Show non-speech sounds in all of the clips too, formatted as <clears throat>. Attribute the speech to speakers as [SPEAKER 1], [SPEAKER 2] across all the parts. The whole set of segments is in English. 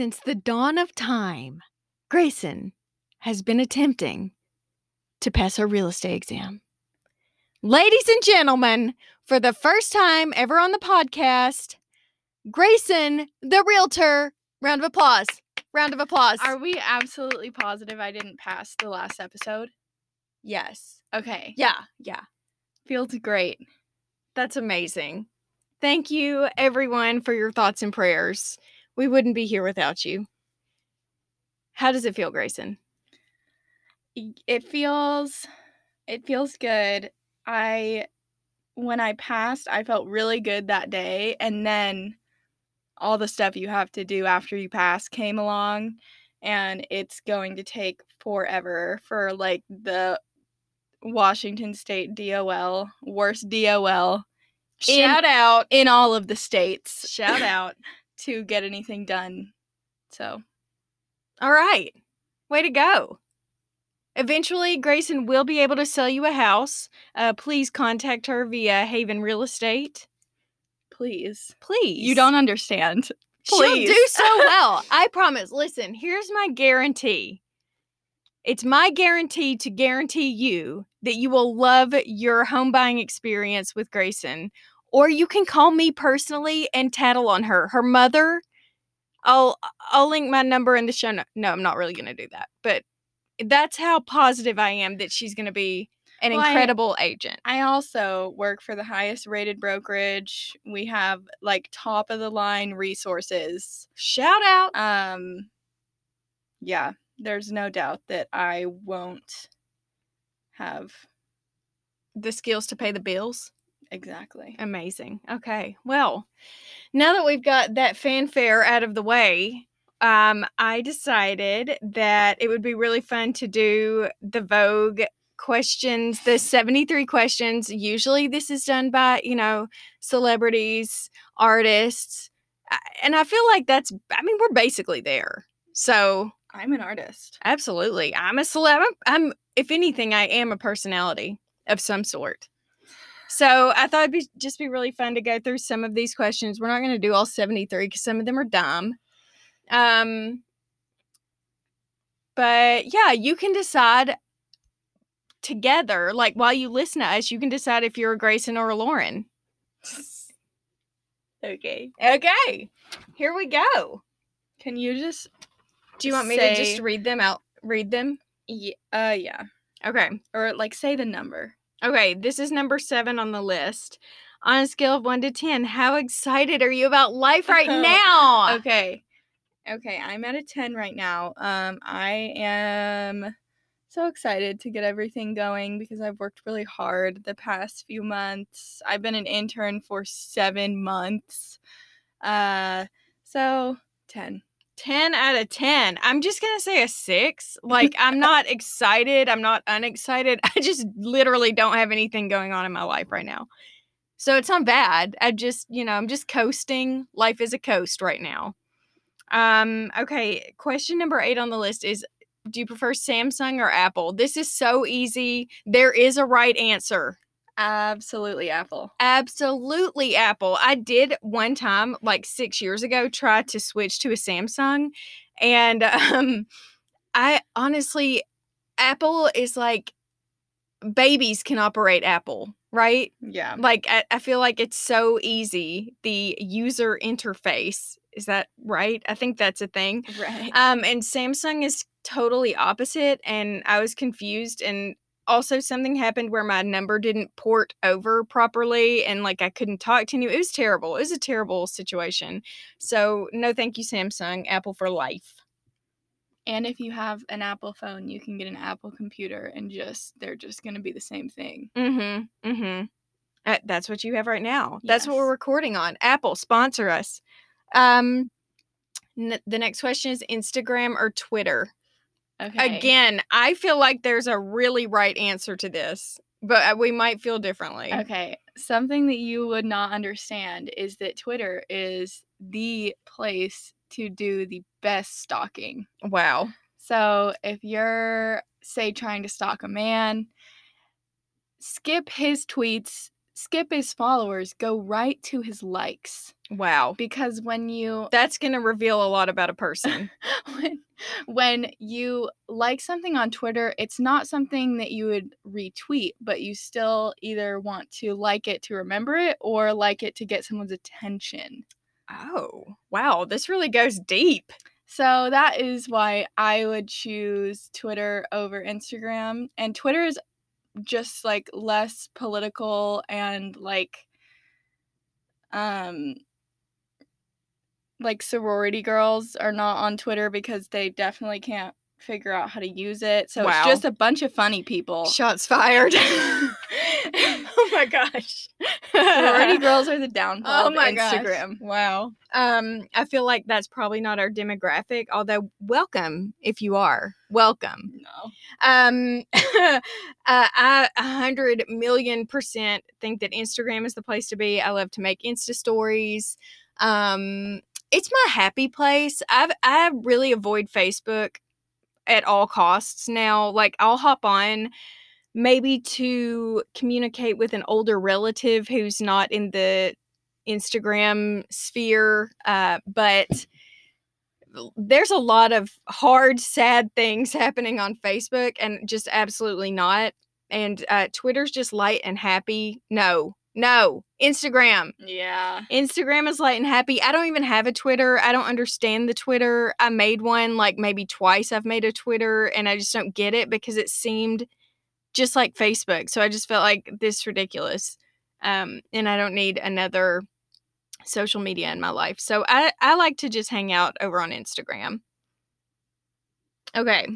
[SPEAKER 1] since the dawn of time, Grayson has been attempting to pass her real estate exam. Ladies and gentlemen, for the first time ever on the podcast, Grayson, the realtor. Round of applause. Round of applause.
[SPEAKER 2] Are we absolutely positive I didn't pass the last episode?
[SPEAKER 1] yes.
[SPEAKER 2] Okay.
[SPEAKER 1] Yeah. Yeah.
[SPEAKER 2] Feels great.
[SPEAKER 1] That's amazing. Thank you, everyone, for your thoughts and prayers. We wouldn't be here without you. How does it feel, Grayson?
[SPEAKER 2] It feels it feels good. I when I passed, I felt really good that day and then all the stuff you have to do after you pass came along and it's going to take forever for like the Washington State DOL, worst DOL In-
[SPEAKER 1] Shout out.
[SPEAKER 2] in all of the states
[SPEAKER 1] Shout out. <laughs>
[SPEAKER 2] to get anything done. So,
[SPEAKER 1] All right. Way to go. Eventually, Grayson will be able to sell you a house. Uh, please contact her via Haven Real Estate.
[SPEAKER 2] please.
[SPEAKER 1] Please.
[SPEAKER 2] You don't understand.
[SPEAKER 1] She'll do so <laughs> well. I promise. Listen, here's my guarantee. It's my guarantee to guarantee you that you will love your home buying experience with Grayson. Or you can call me personally and tattle on her. Her mother, I'll I'll link my number in the show note. No, I'm not really gonna do that. But that's how positive I am that she's gonna be an
[SPEAKER 2] Well, I-
[SPEAKER 1] incredible agent.
[SPEAKER 2] I also work for the highest rated brokerage. We have like top of the line resources.
[SPEAKER 1] Shout out.
[SPEAKER 2] Um yeah, there's no doubt that I won't have
[SPEAKER 1] The skills to pay the bills.
[SPEAKER 2] Exactly.
[SPEAKER 1] Amazing. Okay. Well, now that we've got that fanfare out of the way, um, I decided that it would be really fun to do the Vogue questions, the 73 questions. Usually this is done by, you know, celebrities, artists. And I feel like that's, I mean, we're basically there. So,
[SPEAKER 2] I'm an artist.
[SPEAKER 1] absolutely. I'm a celeb. I'm, if anything, I am a personality of some sort. So I thought it'd be just be really fun to go through some of these questions. We're not going to do all 73 because some of them are dumb. Um, but yeah, you can decide together, like while you listen to us, you can decide if you're a Grayson or a Lauren. <laughs>
[SPEAKER 2] Okay.
[SPEAKER 1] Okay, here we go.
[SPEAKER 2] Can you just
[SPEAKER 1] Do you want me to just read them out? Read them?
[SPEAKER 2] yeah, uh yeah.
[SPEAKER 1] Okay.
[SPEAKER 2] Or like say the number.
[SPEAKER 1] Okay, this is number seven on the list. On a scale of one to 10, how excited are you about life right <laughs> now?
[SPEAKER 2] Okay. Okay, I'm at a 10 right now. Um I am so excited to get everything going because I've worked really hard the past few months. I've been an intern for 7 months. Uh so 10.
[SPEAKER 1] 10 out of 10. I'm just going to say a six. <laughs> Like, I'm not excited. I'm not unexcited. <laughs> I just literally don't have anything going on in my life right now. So it's not bad. I just, you know, I'm just coasting. Life is a coast right now. Um, okay, question number 8 on the list is do you prefer Samsung or Apple? This is so easy. There is a right answer.
[SPEAKER 2] Absolutely Apple.
[SPEAKER 1] Absolutely Apple. I did one time, like six years ago, try to switch to a Samsung. And <laughs> um, I honestly, Apple is like babies can operate Apple, right?
[SPEAKER 2] Yeah.
[SPEAKER 1] Like, I, I feel like it's so easy. The user interface is that right? I think that's a thing.
[SPEAKER 2] Right.
[SPEAKER 1] Um, and Samsung is totally opposite, and I was confused. And also, something happened where my number didn't port over properly, and like I couldn't talk to anyone. It was terrible. It was a terrible situation. So, no, thank you, Samsung. Apple for life.
[SPEAKER 2] And if you have an Apple phone, you can get an Apple computer and just they're just going to be the same thing.
[SPEAKER 1] Mm-hmm. Mm-hmm. Uh, that's what you have right now. That's what we're recording on. Apple sponsor us. Um, n- the next question is Instagram or Twitter.
[SPEAKER 2] Okay.
[SPEAKER 1] Again, I feel like there's a really right answer to this, but uh, we might feel differently.
[SPEAKER 2] Okay. Something that you would not understand is that Twitter is the place to do the best stalking.
[SPEAKER 1] Wow.
[SPEAKER 2] So if you're, say, trying to stalk a man, skip his tweets, skip his followers, go right to his likes.
[SPEAKER 1] Wow.
[SPEAKER 2] Because when you
[SPEAKER 1] That's going to reveal a lot about a person. <laughs>
[SPEAKER 2] when, when you like something on Twitter, it's not something that you would retweet, but you still either want to like it to remember it or like it to get someone's attention.
[SPEAKER 1] oh, wow. This really goes deep.
[SPEAKER 2] So that is why I would choose Twitter over Instagram. And Twitter is just like less political and like um like sorority girls are not on Twitter because they definitely can't figure out how to use it. So
[SPEAKER 1] Wow.
[SPEAKER 2] it's just a bunch of funny people.
[SPEAKER 1] Shots fired. <laughs> <laughs> oh my gosh.
[SPEAKER 2] sorority <laughs> girls are the downfall
[SPEAKER 1] Oh
[SPEAKER 2] of
[SPEAKER 1] my gosh.
[SPEAKER 2] Instagram.
[SPEAKER 1] Wow. Um, I feel like that's probably not our demographic, although welcome if you are. Welcome.
[SPEAKER 2] No.
[SPEAKER 1] Um, <laughs> uh, I a hundred million percent think that Instagram is the place to be. I love to make Insta stories. Um, it's my happy place. I've I really avoid Facebook at all costs now. Like I'll hop on maybe to communicate with an older relative who's not in the Instagram sphere, uh, but there's a lot of hard, sad things <laughs> happening on Facebook and just absolutely not. And uh, Twitter's just light and happy. No, no. Instagram.
[SPEAKER 2] Yeah.
[SPEAKER 1] Instagram is light and happy. I don't even have a Twitter. I don't understand the Twitter. I made one like maybe twice. I've made a Twitter and I just don't get it because it seemed just like Facebook. So I just felt like this ridiculous. Um, and I don't need another social media in my life. So I, I like to just hang out over on Instagram. Okay.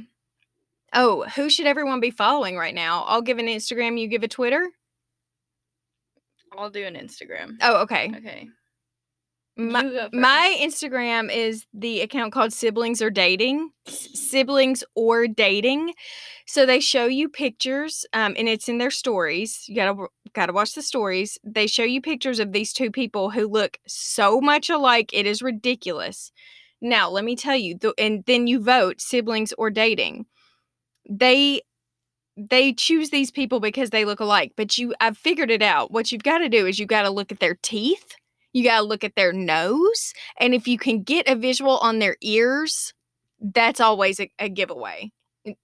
[SPEAKER 1] Oh, who should everyone be following right now? I'll give an Instagram, you give a Twitter.
[SPEAKER 2] I'll do an Instagram.
[SPEAKER 1] Oh, okay.
[SPEAKER 2] Okay.
[SPEAKER 1] My,
[SPEAKER 2] you go first.
[SPEAKER 1] my Instagram is the account called Siblings or Dating. S- Siblings or Dating. So they show you pictures, um, and it's in their stories. You gotta gotta watch the stories. They show you pictures of these two people who look so much alike. It is ridiculous. Now let me tell you, the, and then you vote siblings or dating. They they choose these people because they look alike. But you, I've figured it out. What you've got to do is you got to look at their teeth. You got to look at their nose. And if you can get a visual on their ears, that's always a, a giveaway.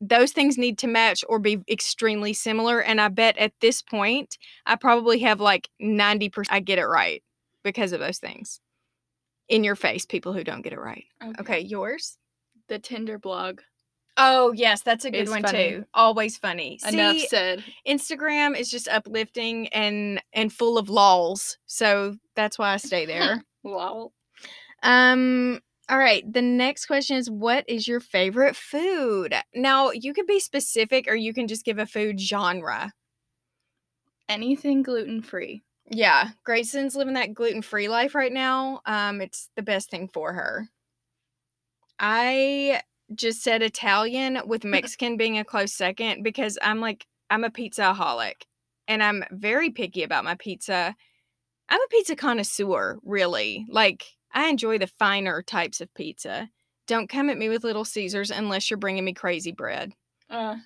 [SPEAKER 1] Those things need to match or be extremely similar. And I bet at this point, I probably have like 90% I get it right because of those things. In your face, people who don't get it right. Okay, yours?
[SPEAKER 2] The Tinder blog.
[SPEAKER 1] Oh, yes, that's a good one
[SPEAKER 2] funny.
[SPEAKER 1] too. Always funny.
[SPEAKER 2] Enough
[SPEAKER 1] See,
[SPEAKER 2] said.
[SPEAKER 1] Instagram is just uplifting and and full of lols. So that's why I stay <laughs> there.
[SPEAKER 2] Lol.
[SPEAKER 1] um all right, the next question is what is your favorite food? Now, you can be specific or you can just give a food genre.
[SPEAKER 2] Anything gluten free.
[SPEAKER 1] Yeah, Grayson's living that gluten-free life right now. Um it's the best thing for her. I just said Italian with <laughs> Mexican being a close second because I'm like I'm a pizza holic and I'm very picky about my pizza. I'm a pizza connoisseur, really. Like I enjoy the finer types of pizza. Don't come at me with Little Caesars unless you're bringing me crazy bread.
[SPEAKER 2] Uh,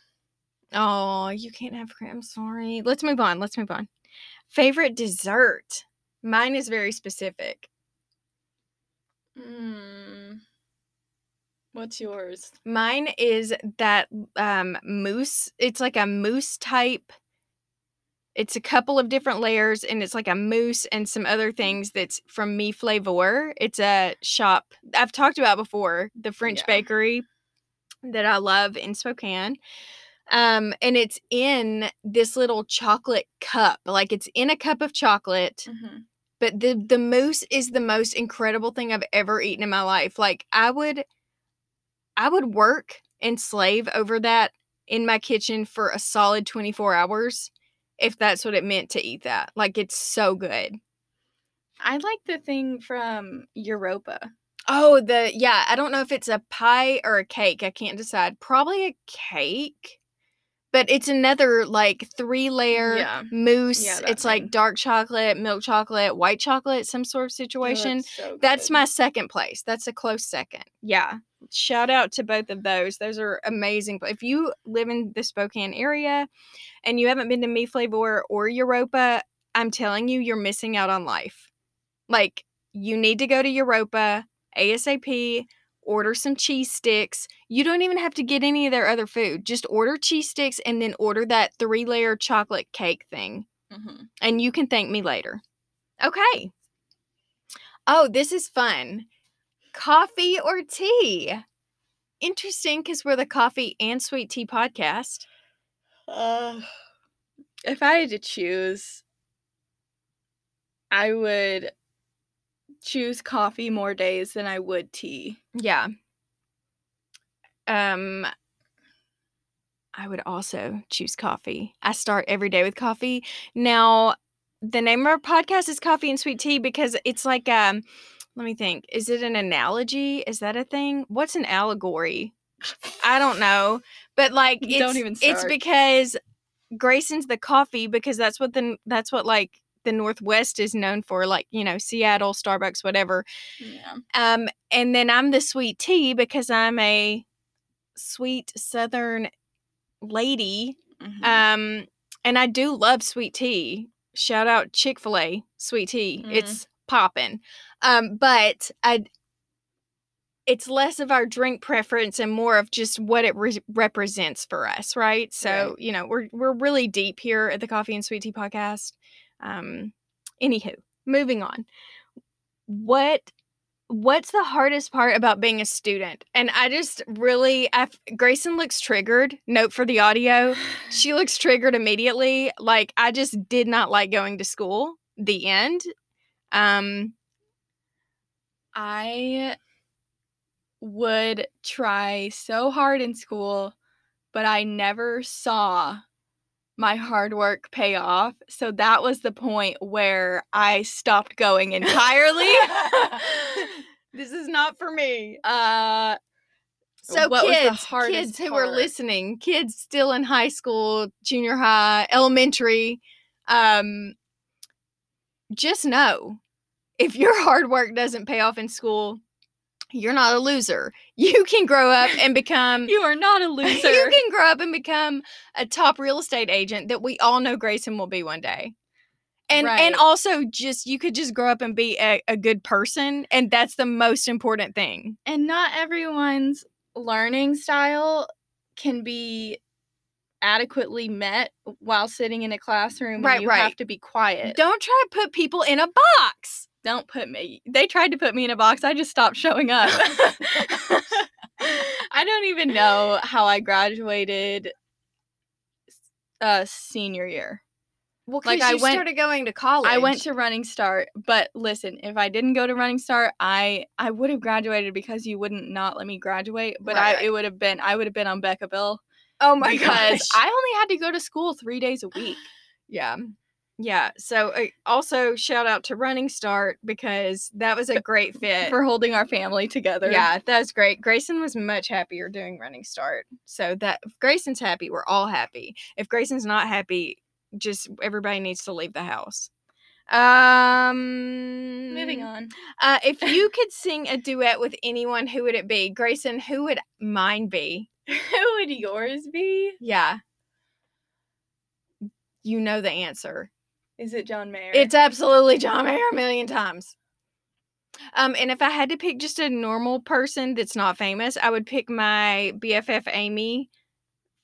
[SPEAKER 1] Oh, you can't have cream. I'm sorry. Let's move on. Let's move on. Favorite dessert. Mine is very specific.
[SPEAKER 2] mm, what's yours?
[SPEAKER 1] Mine is that um mousse. It's like a mousse type. It's a couple of different layers and it's like a mousse and some other things that's from Me Flavor. It's a shop I've talked about before, the French
[SPEAKER 2] Yeah.
[SPEAKER 1] bakery that I love in Spokane. Um and it's in this little chocolate cup. Like it's in a cup of chocolate
[SPEAKER 2] Mm-hmm.
[SPEAKER 1] but the the mousse is the most incredible thing I've ever eaten in my life. Like I would I would work and slave over that in my kitchen for a solid 24 hours if that's what it meant to eat that. Like it's so good.
[SPEAKER 2] I like the thing from Europa.
[SPEAKER 1] Oh, the yeah, I don't know if it's a pie or a cake. I can't decide. Probably a cake. But it's another like three layer
[SPEAKER 2] Yeah.
[SPEAKER 1] mousse.
[SPEAKER 2] Yeah,
[SPEAKER 1] it's like dark chocolate, milk chocolate, white chocolate, some sort of
[SPEAKER 2] It
[SPEAKER 1] situation.
[SPEAKER 2] so
[SPEAKER 1] That's my second place. That's a close second. Yeah. Shout out to both of those. Those are amazing. But if you live in the Spokane area and you haven't been to Me Flavor or Europa, I'm telling you, you're missing out on life. Like, you need to go to Europa ASAP, order some cheese sticks. You don't even have to get any of their other food. Just order cheese sticks and then order that three layer chocolate cake thing.
[SPEAKER 2] Mhm.
[SPEAKER 1] And you can thank me later. Okay. Oh, this is fun. Coffee or tea? Interesting because we're the coffee and sweet tea podcast.
[SPEAKER 2] Uh, if I had to choose, I would choose coffee more days than I would tea.
[SPEAKER 1] Yeah. Um I would also choose coffee. I start every day with coffee. Now, the name of our podcast is Coffee and Sweet Tea because it's like um let me think. Is it an analogy? Is that a thing? What's an allegory? I don't know. But like <laughs> it's,
[SPEAKER 2] Don't even
[SPEAKER 1] it's because Grayson's the coffee because that's what the that's what like the Northwest is known for, like, you know, Seattle, Starbucks, whatever.
[SPEAKER 2] Yeah.
[SPEAKER 1] Um, and then I'm the sweet tea because I'm a sweet Southern lady.
[SPEAKER 2] Mhm.
[SPEAKER 1] Um, and I do love sweet tea. Shout out Chick Fil A sweet tea.
[SPEAKER 2] Mhm.
[SPEAKER 1] It's popping. Um, but I, it's less of our drink preference and more of just what it re- represents for us, right? So
[SPEAKER 2] Right.
[SPEAKER 1] you know, we're we're really deep here at the Coffee and Sweet Tea podcast. Um, anywho, moving on. What what's the hardest part about being a student? And I just really, I Grayson looks triggered. Note for the audio, <sighs> she looks triggered immediately. Like I just did not like going to school. The end. Um,
[SPEAKER 2] I would try so hard in school, but I never saw my hard work pay off. So that was the point where I stopped going entirely. <laughs>
[SPEAKER 1] this is not for me.
[SPEAKER 2] uh
[SPEAKER 1] So
[SPEAKER 2] What
[SPEAKER 1] kids, kids who are listening, kids still in high school, junior high, elementary, um, just know if your hard work doesn't pay off in school, you're not a loser. You can grow up and become <laughs>
[SPEAKER 2] you are not a <laughs> loser.
[SPEAKER 1] you can grow up and become a top real estate agent that we all know Grayson will be one day. And and also just you could just grow up and be a, a good person and that's the most important thing.
[SPEAKER 2] and not everyone's learning style can be adequately met while sitting in a classroom and
[SPEAKER 1] Right,
[SPEAKER 2] you
[SPEAKER 1] right.
[SPEAKER 2] have to be quiet.
[SPEAKER 1] Don't try to put people in a box.
[SPEAKER 2] Don't put me. They tried to put me in a box. I just stopped showing up. <laughs> I don't even know how I graduated uh senior year.
[SPEAKER 1] Well,
[SPEAKER 2] Like, I went-
[SPEAKER 1] started going to college.
[SPEAKER 2] I went to Running Start, but listen, if I didn't go to Running Start, I I would have graduated because you wouldn't not let me graduate, but
[SPEAKER 1] Right,
[SPEAKER 2] I it would have been I would have been on Becca Bill
[SPEAKER 1] oh my
[SPEAKER 2] because
[SPEAKER 1] gosh.
[SPEAKER 2] I only had to go to school 3 days a week.
[SPEAKER 1] yeah. Yeah. So uh, also shout out to Running Start because that was a great fit.
[SPEAKER 2] for holding our family together.
[SPEAKER 1] Yeah, that was great. Grayson was much happier doing running start. So that if Grayson's happy, we're all happy. If Grayson's not happy, just everybody needs to leave the house. Um
[SPEAKER 2] Moving on.
[SPEAKER 1] Uh if <laughs> you could sing a duet with anyone, who would it be? Grayson, who would mine be? <laughs>
[SPEAKER 2] Who would yours be?
[SPEAKER 1] Yeah. You know the answer.
[SPEAKER 2] Is it John Mayer?
[SPEAKER 1] It's absolutely John Mayer a million times. Um, and if I had to pick just a normal person that's not famous, I would pick my BFF Amy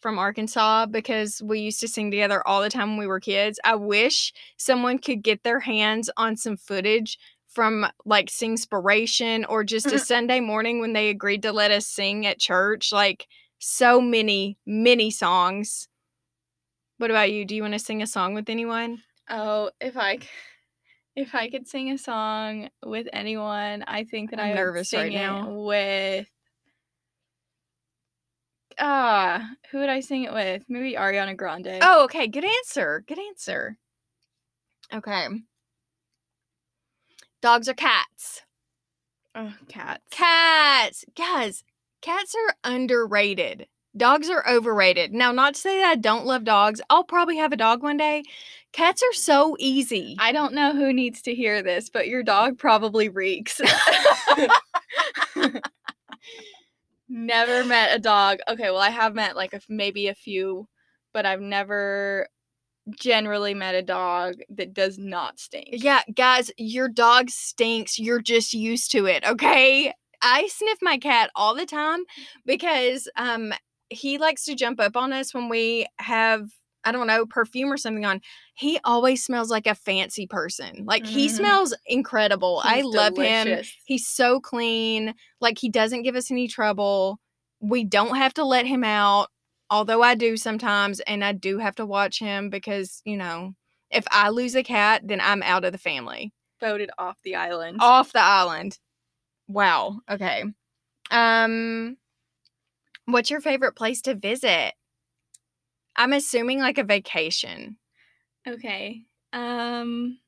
[SPEAKER 1] from Arkansas because we used to sing together all the time when we were kids. I wish someone could get their hands on some footage from like Singspiration or just a Sunday morning when they agreed to let us sing at church. Like so many, many songs. What about you? Do you want to sing a song with anyone?
[SPEAKER 2] Oh, if I <laughs> if I could sing a song with anyone, I think that
[SPEAKER 1] I'm
[SPEAKER 2] I would
[SPEAKER 1] nervous right
[SPEAKER 2] sing it with Ah, who would I sing it with? Maybe Ariana Grande.
[SPEAKER 1] Oh, okay. Good answer. Good answer. Okay. Dogs or cats?
[SPEAKER 2] oh cats.
[SPEAKER 1] Cats. Guys, cats are underrated. Dogs are overrated. Now, not to say that I don't love dogs. I'll probably have a dog one day. Cats are so easy.
[SPEAKER 2] I don't know who needs to hear this, but your dog probably reeks. <laughs> never met a dog. Okay, well, I have met like a, maybe a few, but I've never generally met a dog that does not stink.
[SPEAKER 1] Yeah, guys, your dog stinks. You're just used to it, okay? I sniff my cat all the time because um he likes to jump up on us when we have I don't know, perfume or something on. He always smells like a fancy person. Like he
[SPEAKER 2] Mhm.
[SPEAKER 1] smells incredible. I
[SPEAKER 2] He's
[SPEAKER 1] love him. He's so clean. Like he doesn't give us any trouble. We don't have to let him out, although I do sometimes, and I do have to watch him because, you know, if I lose a cat, then I'm out of the family.
[SPEAKER 2] voted off the island.
[SPEAKER 1] Off the island. Wow. Okay. Um what's your favorite place to visit? I'm assuming like a vacation.
[SPEAKER 2] Okay. Um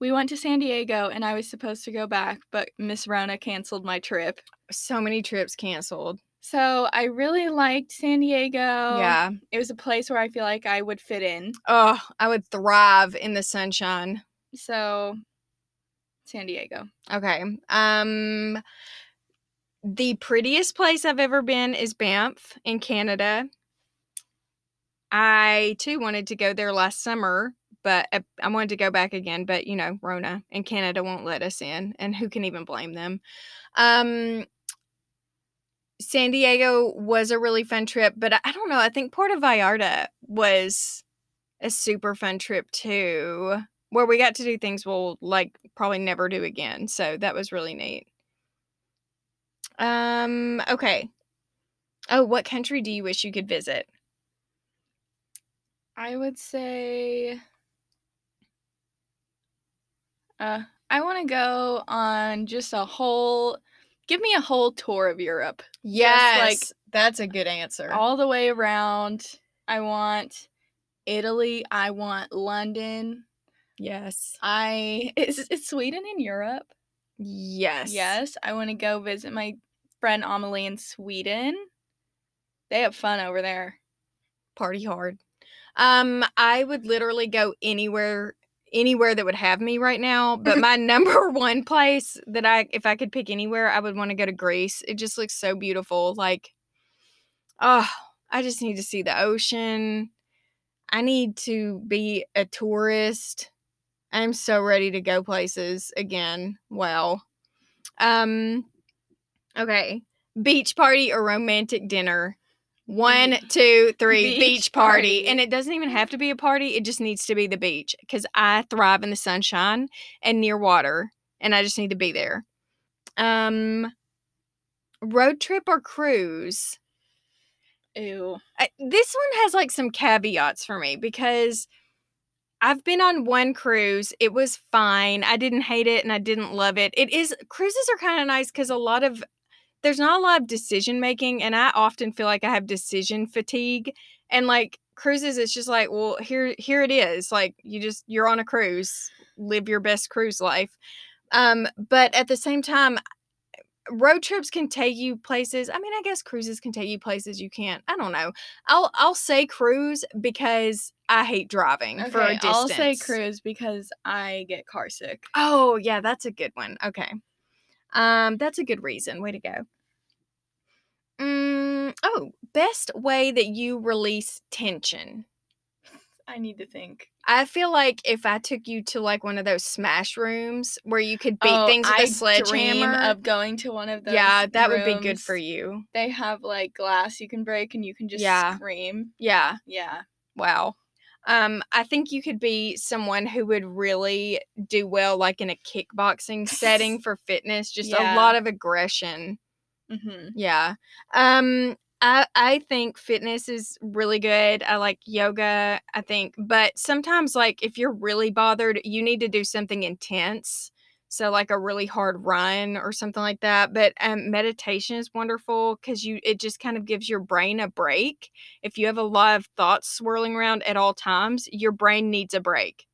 [SPEAKER 2] we went to San Diego and I was supposed to go back, but Miss Rona canceled my trip.
[SPEAKER 1] So many trips canceled.
[SPEAKER 2] So I really liked San Diego.
[SPEAKER 1] yeah.
[SPEAKER 2] It was a place where I feel like I would fit in.
[SPEAKER 1] Oh, I would thrive in the sunshine.
[SPEAKER 2] So San Diego.
[SPEAKER 1] Okay. Um the prettiest place I've ever been is Banff in Canada. I too wanted to go there last summer, but I I wanted to go back again, but you know, Rona and Canada won't let us in, and who can even blame them? Um San Diego was a really fun trip, but I, I don't know. I think Puerto Vallarta was a super fun trip too, where we got to do things we'll like probably never do again. So that was really neat. Um, okay. Oh, what country do you wish you could visit?
[SPEAKER 2] I would say uh I want to go on just a whole give me a whole tour of Europe.
[SPEAKER 1] Yes, like that's a good answer.
[SPEAKER 2] All the way around. I want Italy, I want London.
[SPEAKER 1] yes.
[SPEAKER 2] I <laughs> is is Sweden in Europe?
[SPEAKER 1] Yes.
[SPEAKER 2] Yes, I want to go visit my friend Amelie in Sweden. They have fun over there.
[SPEAKER 1] Party hard. Um, I would literally go anywhere anywhere that would have me right now, but <laughs> my number <laughs> one place that I if I could pick anywhere, I would want to go to Greece. It just looks so beautiful. Like oh, I just need to see the ocean. I need to be a tourist. I'm so ready to go places again. Wow. Um okay. Beach party or romantic dinner. One, two, three,
[SPEAKER 2] beach
[SPEAKER 1] beach, party.
[SPEAKER 2] party.
[SPEAKER 1] And it doesn't even have to be a party. It just needs to be the beach because I thrive in the sunshine and near water. And I just need to be there. Um road trip or cruise?
[SPEAKER 2] Ew.
[SPEAKER 1] I, this one has like some caveats for me because I've been on one cruise. It was fine. I didn't hate it and I didn't love it. It is cruises are kind of nice because a lot of there's not a lot of decision making, and I often feel like I have decision fatigue. And like cruises, it's just like, well, here here it is. Like you just you're on a cruise, live your best cruise life. Um, but at the same time, road trips can take you places. I mean, I guess cruises can take you places you can't. I don't know. I'll I'll say cruise because I hate driving for a distance.
[SPEAKER 2] I'll say cruise because I get car sick.
[SPEAKER 1] Oh, yeah, that's a good one. Okay. Um, that's a good reason. Way to go. Mm, oh, best way that you release tension. <laughs>
[SPEAKER 2] I need to think.
[SPEAKER 1] I feel like if I took you to like one of those smash rooms where you could beat
[SPEAKER 2] Oh,
[SPEAKER 1] things with
[SPEAKER 2] I
[SPEAKER 1] a sledgehammer,
[SPEAKER 2] dream of going to one of those.
[SPEAKER 1] yeah, that would be good for you.
[SPEAKER 2] They have like glass you can break and you can just
[SPEAKER 1] Yeah.
[SPEAKER 2] scream.
[SPEAKER 1] Yeah.
[SPEAKER 2] Yeah.
[SPEAKER 1] Wow. Um, I think you could be someone who would really do well, like in a kickboxing setting <laughs> for fitness. Just
[SPEAKER 2] Yeah.
[SPEAKER 1] a lot of aggression.
[SPEAKER 2] hmm
[SPEAKER 1] Yeah. Um, I I think fitness is really good. I like yoga. I think, but sometimes, like if you're really bothered, you need to do something intense. So like a really hard run or something like that. But um, meditation is wonderful because you it just kind of gives your brain a break. If you have a lot of thoughts swirling around at all times, your brain needs a break,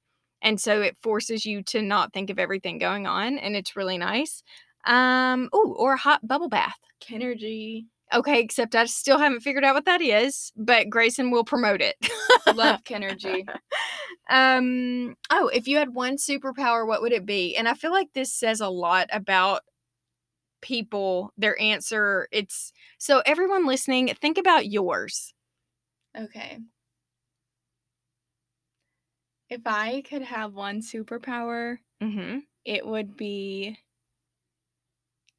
[SPEAKER 1] and so it forces you to not think of everything going on, and it's really nice. Um, oh, or a hot bubble bath.
[SPEAKER 2] Kinergy.
[SPEAKER 1] Okay, except I still haven't figured out what that is, but Grayson will promote it.
[SPEAKER 2] Love <laughs> Kinergy.
[SPEAKER 1] um oh, if you had one superpower, what would it be? And I feel like this says a lot about people, their answer. It's so everyone listening, think about yours.
[SPEAKER 2] Okay. If I could have one superpower,
[SPEAKER 1] Mm-hmm.
[SPEAKER 2] it would be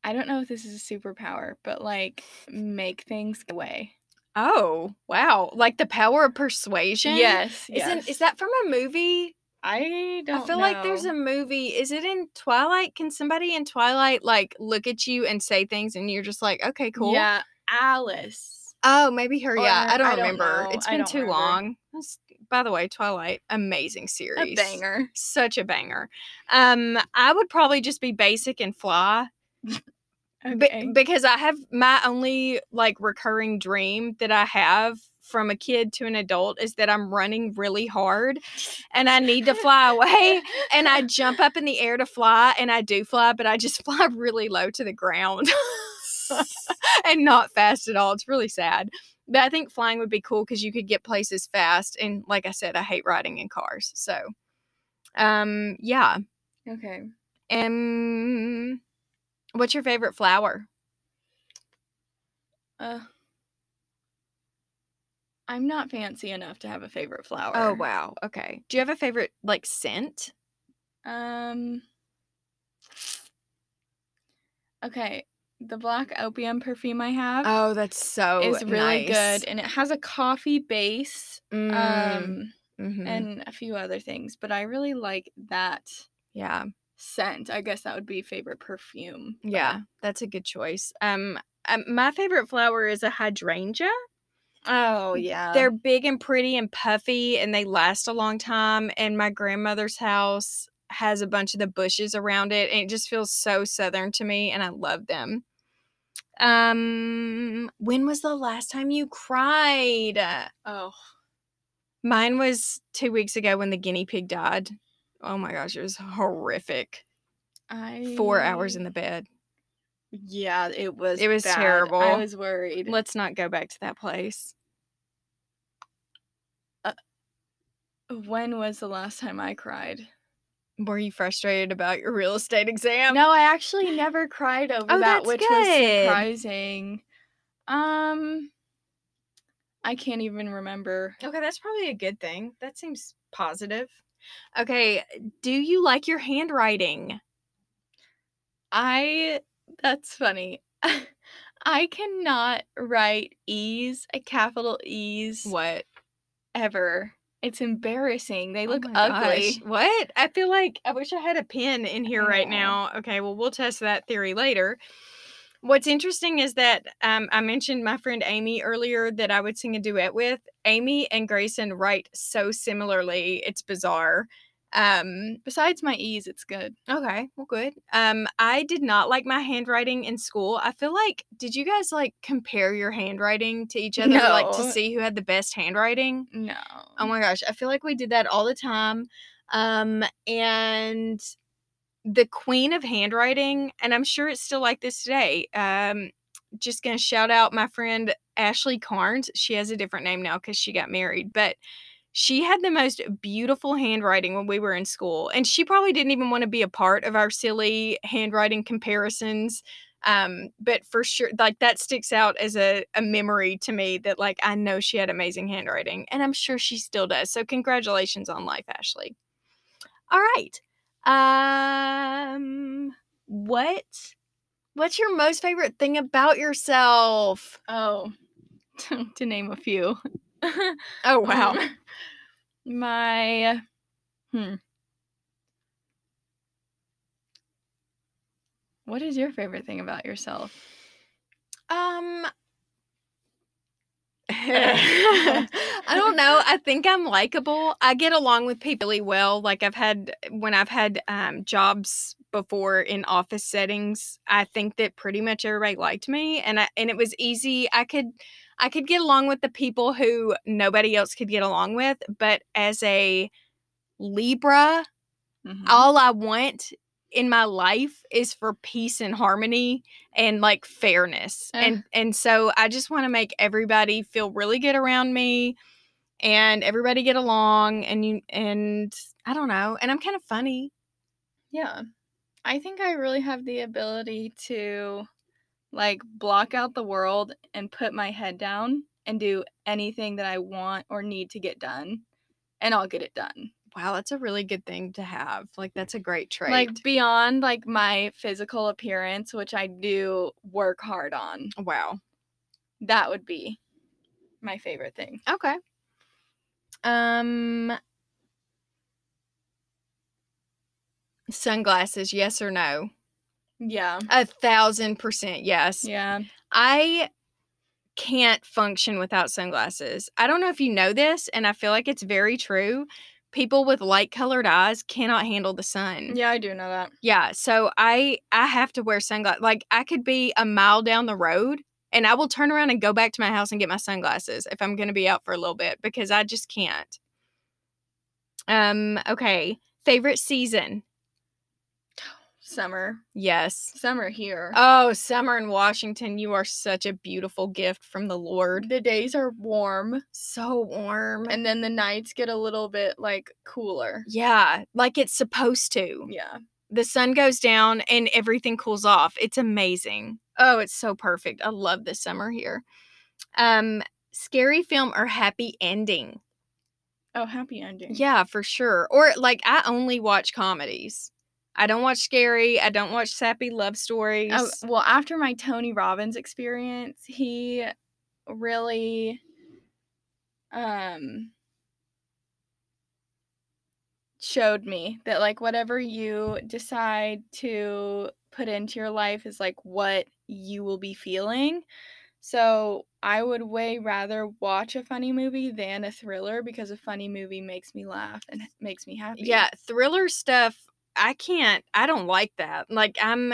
[SPEAKER 2] I don't know if this is a superpower, but like make things go away.
[SPEAKER 1] Oh, wow. Like the power of persuasion?
[SPEAKER 2] Yes,
[SPEAKER 1] Isn't
[SPEAKER 2] yes.
[SPEAKER 1] is that from a movie?
[SPEAKER 2] I don't
[SPEAKER 1] I feel like there's a movie. Is it in Twilight? Can somebody in Twilight like look at you and say things and you're just like, okay, cool.
[SPEAKER 2] Yeah, Alice.
[SPEAKER 1] Oh, maybe her. Yeah, I don't
[SPEAKER 2] I don't
[SPEAKER 1] remember.
[SPEAKER 2] know.
[SPEAKER 1] It's been too
[SPEAKER 2] remember.
[SPEAKER 1] long. That's- By the way, Twilight, amazing
[SPEAKER 2] A
[SPEAKER 1] series.
[SPEAKER 2] banger.
[SPEAKER 1] Such a banger. Um, I would probably just be basic and fly. <laughs> Be- because I have my only like recurring dream that I have from a kid to an adult is that I'm running really hard and I need to fly away and I jump up in the air to fly and I do fly, but I just <laughs> fly really low to the ground <laughs> and not fast at all. It's really sad. But I think flying would be cool because you could get places fast. And like I said, I hate riding in cars. So um yeah.
[SPEAKER 2] okay.
[SPEAKER 1] Um what's your favorite flower?
[SPEAKER 2] Uh, I'm not fancy enough to have a favorite flower.
[SPEAKER 1] Oh wow. Okay. Do you have a favorite like scent?
[SPEAKER 2] Um. Okay, the black opium perfume I have
[SPEAKER 1] Oh, that's so
[SPEAKER 2] is really
[SPEAKER 1] nice.
[SPEAKER 2] good, and it has a coffee base,
[SPEAKER 1] Mm,
[SPEAKER 2] um,
[SPEAKER 1] mhm.
[SPEAKER 2] and a few other things. But I really like that
[SPEAKER 1] yeah.
[SPEAKER 2] Scent. I guess that would be favorite perfume. but-
[SPEAKER 1] Yeah, that's a good choice. Um, um my favorite flower is a hydrangea.
[SPEAKER 2] Oh yeah.
[SPEAKER 1] They're big and pretty and puffy and they last a long time and my grandmother's house has a bunch of the bushes around it and it just feels so southern to me and I love them. Um when was the last time you cried?
[SPEAKER 2] oh.
[SPEAKER 1] Mine was 2 weeks ago when the guinea pig died. Oh my gosh, it was horrific.
[SPEAKER 2] I
[SPEAKER 1] 4 hours in the bed.
[SPEAKER 2] Yeah, it was.
[SPEAKER 1] It was
[SPEAKER 2] bad.
[SPEAKER 1] terrible.
[SPEAKER 2] I was worried.
[SPEAKER 1] Let's not go back to that place.
[SPEAKER 2] When was the last time I cried?
[SPEAKER 1] Were you frustrated about your real estate exam?
[SPEAKER 2] No, I actually never cried over
[SPEAKER 1] Oh,
[SPEAKER 2] that, which
[SPEAKER 1] good.
[SPEAKER 2] was surprising. Um, I can't even remember.
[SPEAKER 1] Okay, that's probably a good thing. That seems positive. Okay, do you like your handwriting?
[SPEAKER 2] I. That's funny. <laughs> I cannot write E's, a capital E's,
[SPEAKER 1] What?
[SPEAKER 2] ever. It's embarrassing. They
[SPEAKER 1] Oh
[SPEAKER 2] look
[SPEAKER 1] my
[SPEAKER 2] ugly.
[SPEAKER 1] gosh, What? I feel like I wish I had a pen in here right now. Okay, well, we'll test that theory later. What's interesting is that um, I mentioned my friend Amy earlier that I would sing a duet with. Amy and Grayson write so similarly. It's bizarre. Um,
[SPEAKER 2] Besides my E's, it's good.
[SPEAKER 1] Okay, well, good. Um, I did not like my handwriting in school. I feel like, did you guys like compare your handwriting to each other, like to see who had the best handwriting?
[SPEAKER 2] No.
[SPEAKER 1] Oh my gosh, I feel like we did that all the time. Um, and the queen of handwriting, and I'm sure it's still like this today. Um, just gonna shout out my friend Ashley Carnes. She has a different name now because she got married, but she had the most beautiful handwriting when we were in school, and she probably didn't even want to be a part of our silly handwriting comparisons. Um, but for sure, like that sticks out as a, a memory to me that like I know she had amazing handwriting, and I'm sure she still does. So congratulations on life, Ashley. All right. Um, what? What's your most favorite thing about yourself?
[SPEAKER 2] Oh, <laughs> to name a few. <laughs>
[SPEAKER 1] Oh wow.
[SPEAKER 2] Um, my hmm. What is your favorite thing about yourself?
[SPEAKER 1] Um, <laughs> <laughs> I don't know. I think I'm likable. I get along with people really well. Like I've had when I've had um, jobs before in office settings, I think that pretty much everybody liked me, and I and it was easy. I could I could get along with the people who nobody else could get along with. But as a Libra,
[SPEAKER 2] Mhm.
[SPEAKER 1] all I want in my life is for peace and harmony and like fairness.
[SPEAKER 2] Eh.
[SPEAKER 1] And and so I just want to make everybody feel really good around me and everybody get along and you and I don't know. And I'm kind of funny.
[SPEAKER 2] Yeah. I think I really have the ability to like block out the world and put my head down and do anything that I want or need to get done and I'll get it done.
[SPEAKER 1] Wow, that's a really good thing to have. Like that's a great trait.
[SPEAKER 2] Like beyond like my physical appearance, which I do work hard on.
[SPEAKER 1] wow.
[SPEAKER 2] That would be my favorite thing.
[SPEAKER 1] Okay. Um sunglasses, yes or no?
[SPEAKER 2] Yeah.
[SPEAKER 1] A thousand percent yes.
[SPEAKER 2] Yeah.
[SPEAKER 1] I can't function without sunglasses. I don't know if you know this, and I feel like it's very true. People with light colored eyes cannot handle the sun.
[SPEAKER 2] Yeah, I do know that.
[SPEAKER 1] Yeah, so I I have to wear sunglasses. Like I could be a mile down the road and I will turn around and go back to my house and get my sunglasses if I'm going to be out for a little bit because I just can't. Um okay, favorite season?
[SPEAKER 2] Summer.
[SPEAKER 1] Yes.
[SPEAKER 2] Summer here.
[SPEAKER 1] Oh, summer in Washington, you are such a beautiful gift from the Lord.
[SPEAKER 2] the days are warm
[SPEAKER 1] So warm.
[SPEAKER 2] and then the nights get a little bit like cooler.
[SPEAKER 1] yeah, like it's supposed to.
[SPEAKER 2] Yeah.
[SPEAKER 1] The sun goes down and everything cools off. It's amazing. Oh, it's so perfect. I love the summer here. Um, scary film or happy ending?
[SPEAKER 2] Oh, happy ending.
[SPEAKER 1] Yeah, for sure. Or like I only watch comedies. I don't watch scary. I don't watch sappy love stories.
[SPEAKER 2] Oh, well, after my Tony Robbins experience, he really um showed me that like whatever you decide to put into your life is like what you will be feeling. So, I would way rather watch a funny movie than a thriller because a funny movie makes me laugh and makes me happy.
[SPEAKER 1] yeah, thriller stuff. I can't. I don't like that. Like I'm.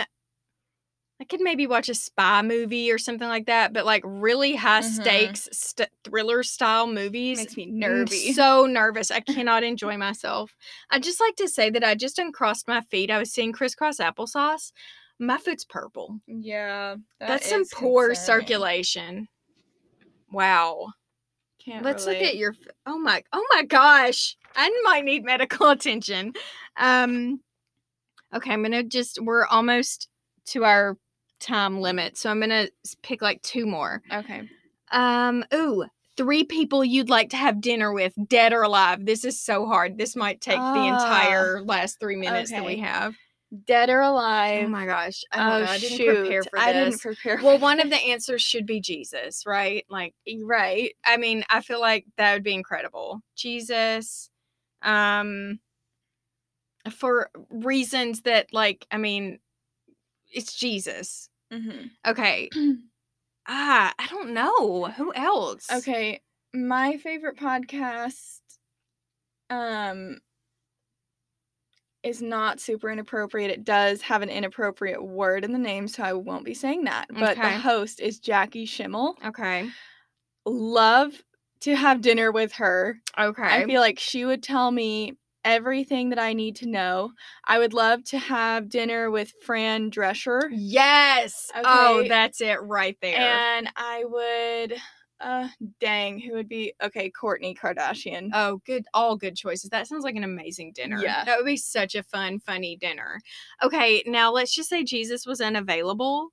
[SPEAKER 1] I could maybe watch a spy movie or something like that, but like really high
[SPEAKER 2] Mhm.
[SPEAKER 1] stakes st- thriller style movies
[SPEAKER 2] makes me nervy.
[SPEAKER 1] So nervous. I <laughs> cannot enjoy myself. I just like to say that I just uncrossed my feet. I was seeing crisscross applesauce. My foot's purple.
[SPEAKER 2] yeah. that
[SPEAKER 1] That's some poor
[SPEAKER 2] concerning.
[SPEAKER 1] circulation. Wow.
[SPEAKER 2] Can't
[SPEAKER 1] Let's look at your Oh my oh my gosh. I might need medical <laughs> attention. Um okay, I'm going to just we're almost to our time limit. So I'm going to pick like two more.
[SPEAKER 2] Okay.
[SPEAKER 1] Um, ooh, three people you'd like to have dinner with, dead or alive. This is so hard. This might take the
[SPEAKER 2] Ah,
[SPEAKER 1] entire last three minutes that we have.
[SPEAKER 2] Dead or alive.
[SPEAKER 1] Oh my gosh. I don't know. I didn't
[SPEAKER 2] shoot.
[SPEAKER 1] prepare for
[SPEAKER 2] I
[SPEAKER 1] this.
[SPEAKER 2] didn't prepare.
[SPEAKER 1] well, one of the <laughs> answers should be Jesus, right? Like,
[SPEAKER 2] right.
[SPEAKER 1] I mean, I feel like that would be incredible. Jesus, um, for reasons that, like, I mean, it's Jesus.
[SPEAKER 2] hmm
[SPEAKER 1] Okay. <clears throat> ah, I don't know. Who else?
[SPEAKER 2] Okay. My favorite podcast, um, is not super inappropriate. It does have an inappropriate word in the name, so I won't be saying that. But the host is Jackie Schimmel.
[SPEAKER 1] Okay.
[SPEAKER 2] Love to have dinner with her.
[SPEAKER 1] Okay.
[SPEAKER 2] I feel like she would tell me everything that I need to know. I would love to have dinner with Fran Drescher.
[SPEAKER 1] yes. Oh, that's it right there.
[SPEAKER 2] And I would uh dang, who would be okay, Kourtney Kardashian.
[SPEAKER 1] Oh, good. All good choices. That sounds like an amazing dinner.
[SPEAKER 2] Yeah.
[SPEAKER 1] That would be such a fun, funny dinner. Okay. Now let's just say Jesus was unavailable.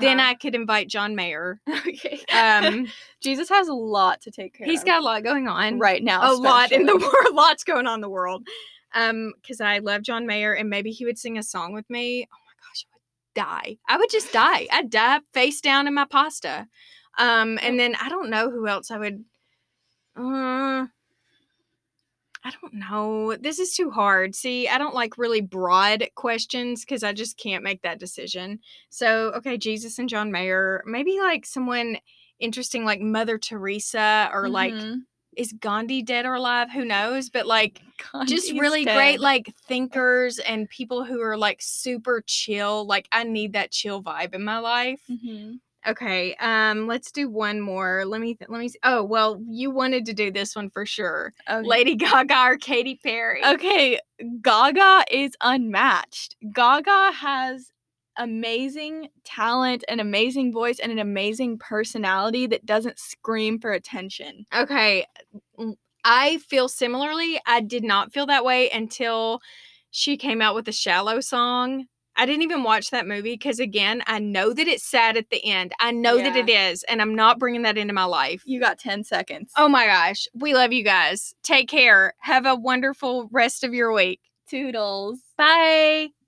[SPEAKER 1] Then
[SPEAKER 2] Uh-huh.
[SPEAKER 1] I could invite John Mayer. <laughs>
[SPEAKER 2] Okay.
[SPEAKER 1] Um, <laughs>
[SPEAKER 2] Jesus has a lot to take care
[SPEAKER 1] he's
[SPEAKER 2] of.
[SPEAKER 1] got a lot going on.
[SPEAKER 2] right now.
[SPEAKER 1] A lot in the world. <laughs> Lots going on in the world. Um, because I love John Mayer and maybe he would sing a song with me. Oh my gosh, I would die. I would just die. I'd die face down in my pasta. Um, and then I don't know who else I would uh I don't know. This is too hard. See, I don't like really broad questions because I just can't make that decision. So, okay, Jesus and John Mayer. Maybe like someone interesting like Mother Teresa or like
[SPEAKER 2] Mhm.
[SPEAKER 1] is Gandhi dead or alive? Who knows? But like just
[SPEAKER 2] Gandhi's
[SPEAKER 1] really great like thinkers and people who are like super chill. Like I need that chill vibe in my life.
[SPEAKER 2] Mhm.
[SPEAKER 1] Okay, um let's do one more. Let me th- let me see. Oh, well, you wanted to do this one for sure.
[SPEAKER 2] Okay.
[SPEAKER 1] Lady Gaga or Katy Perry.
[SPEAKER 2] Okay, Gaga is unmatched. Gaga has amazing talent, an amazing voice, and an amazing personality that doesn't scream for attention.
[SPEAKER 1] Okay. mm, I feel similarly. I did not feel that way until she came out with a Shallow song I didn't even watch that movie because, again, I know that it's sad at the end. I know that it is, and I'm not bringing that into my life.
[SPEAKER 2] You got 10 seconds.
[SPEAKER 1] Oh my gosh. We love you guys. Take care. Have a wonderful rest of your week.
[SPEAKER 2] Toodles.
[SPEAKER 1] Bye.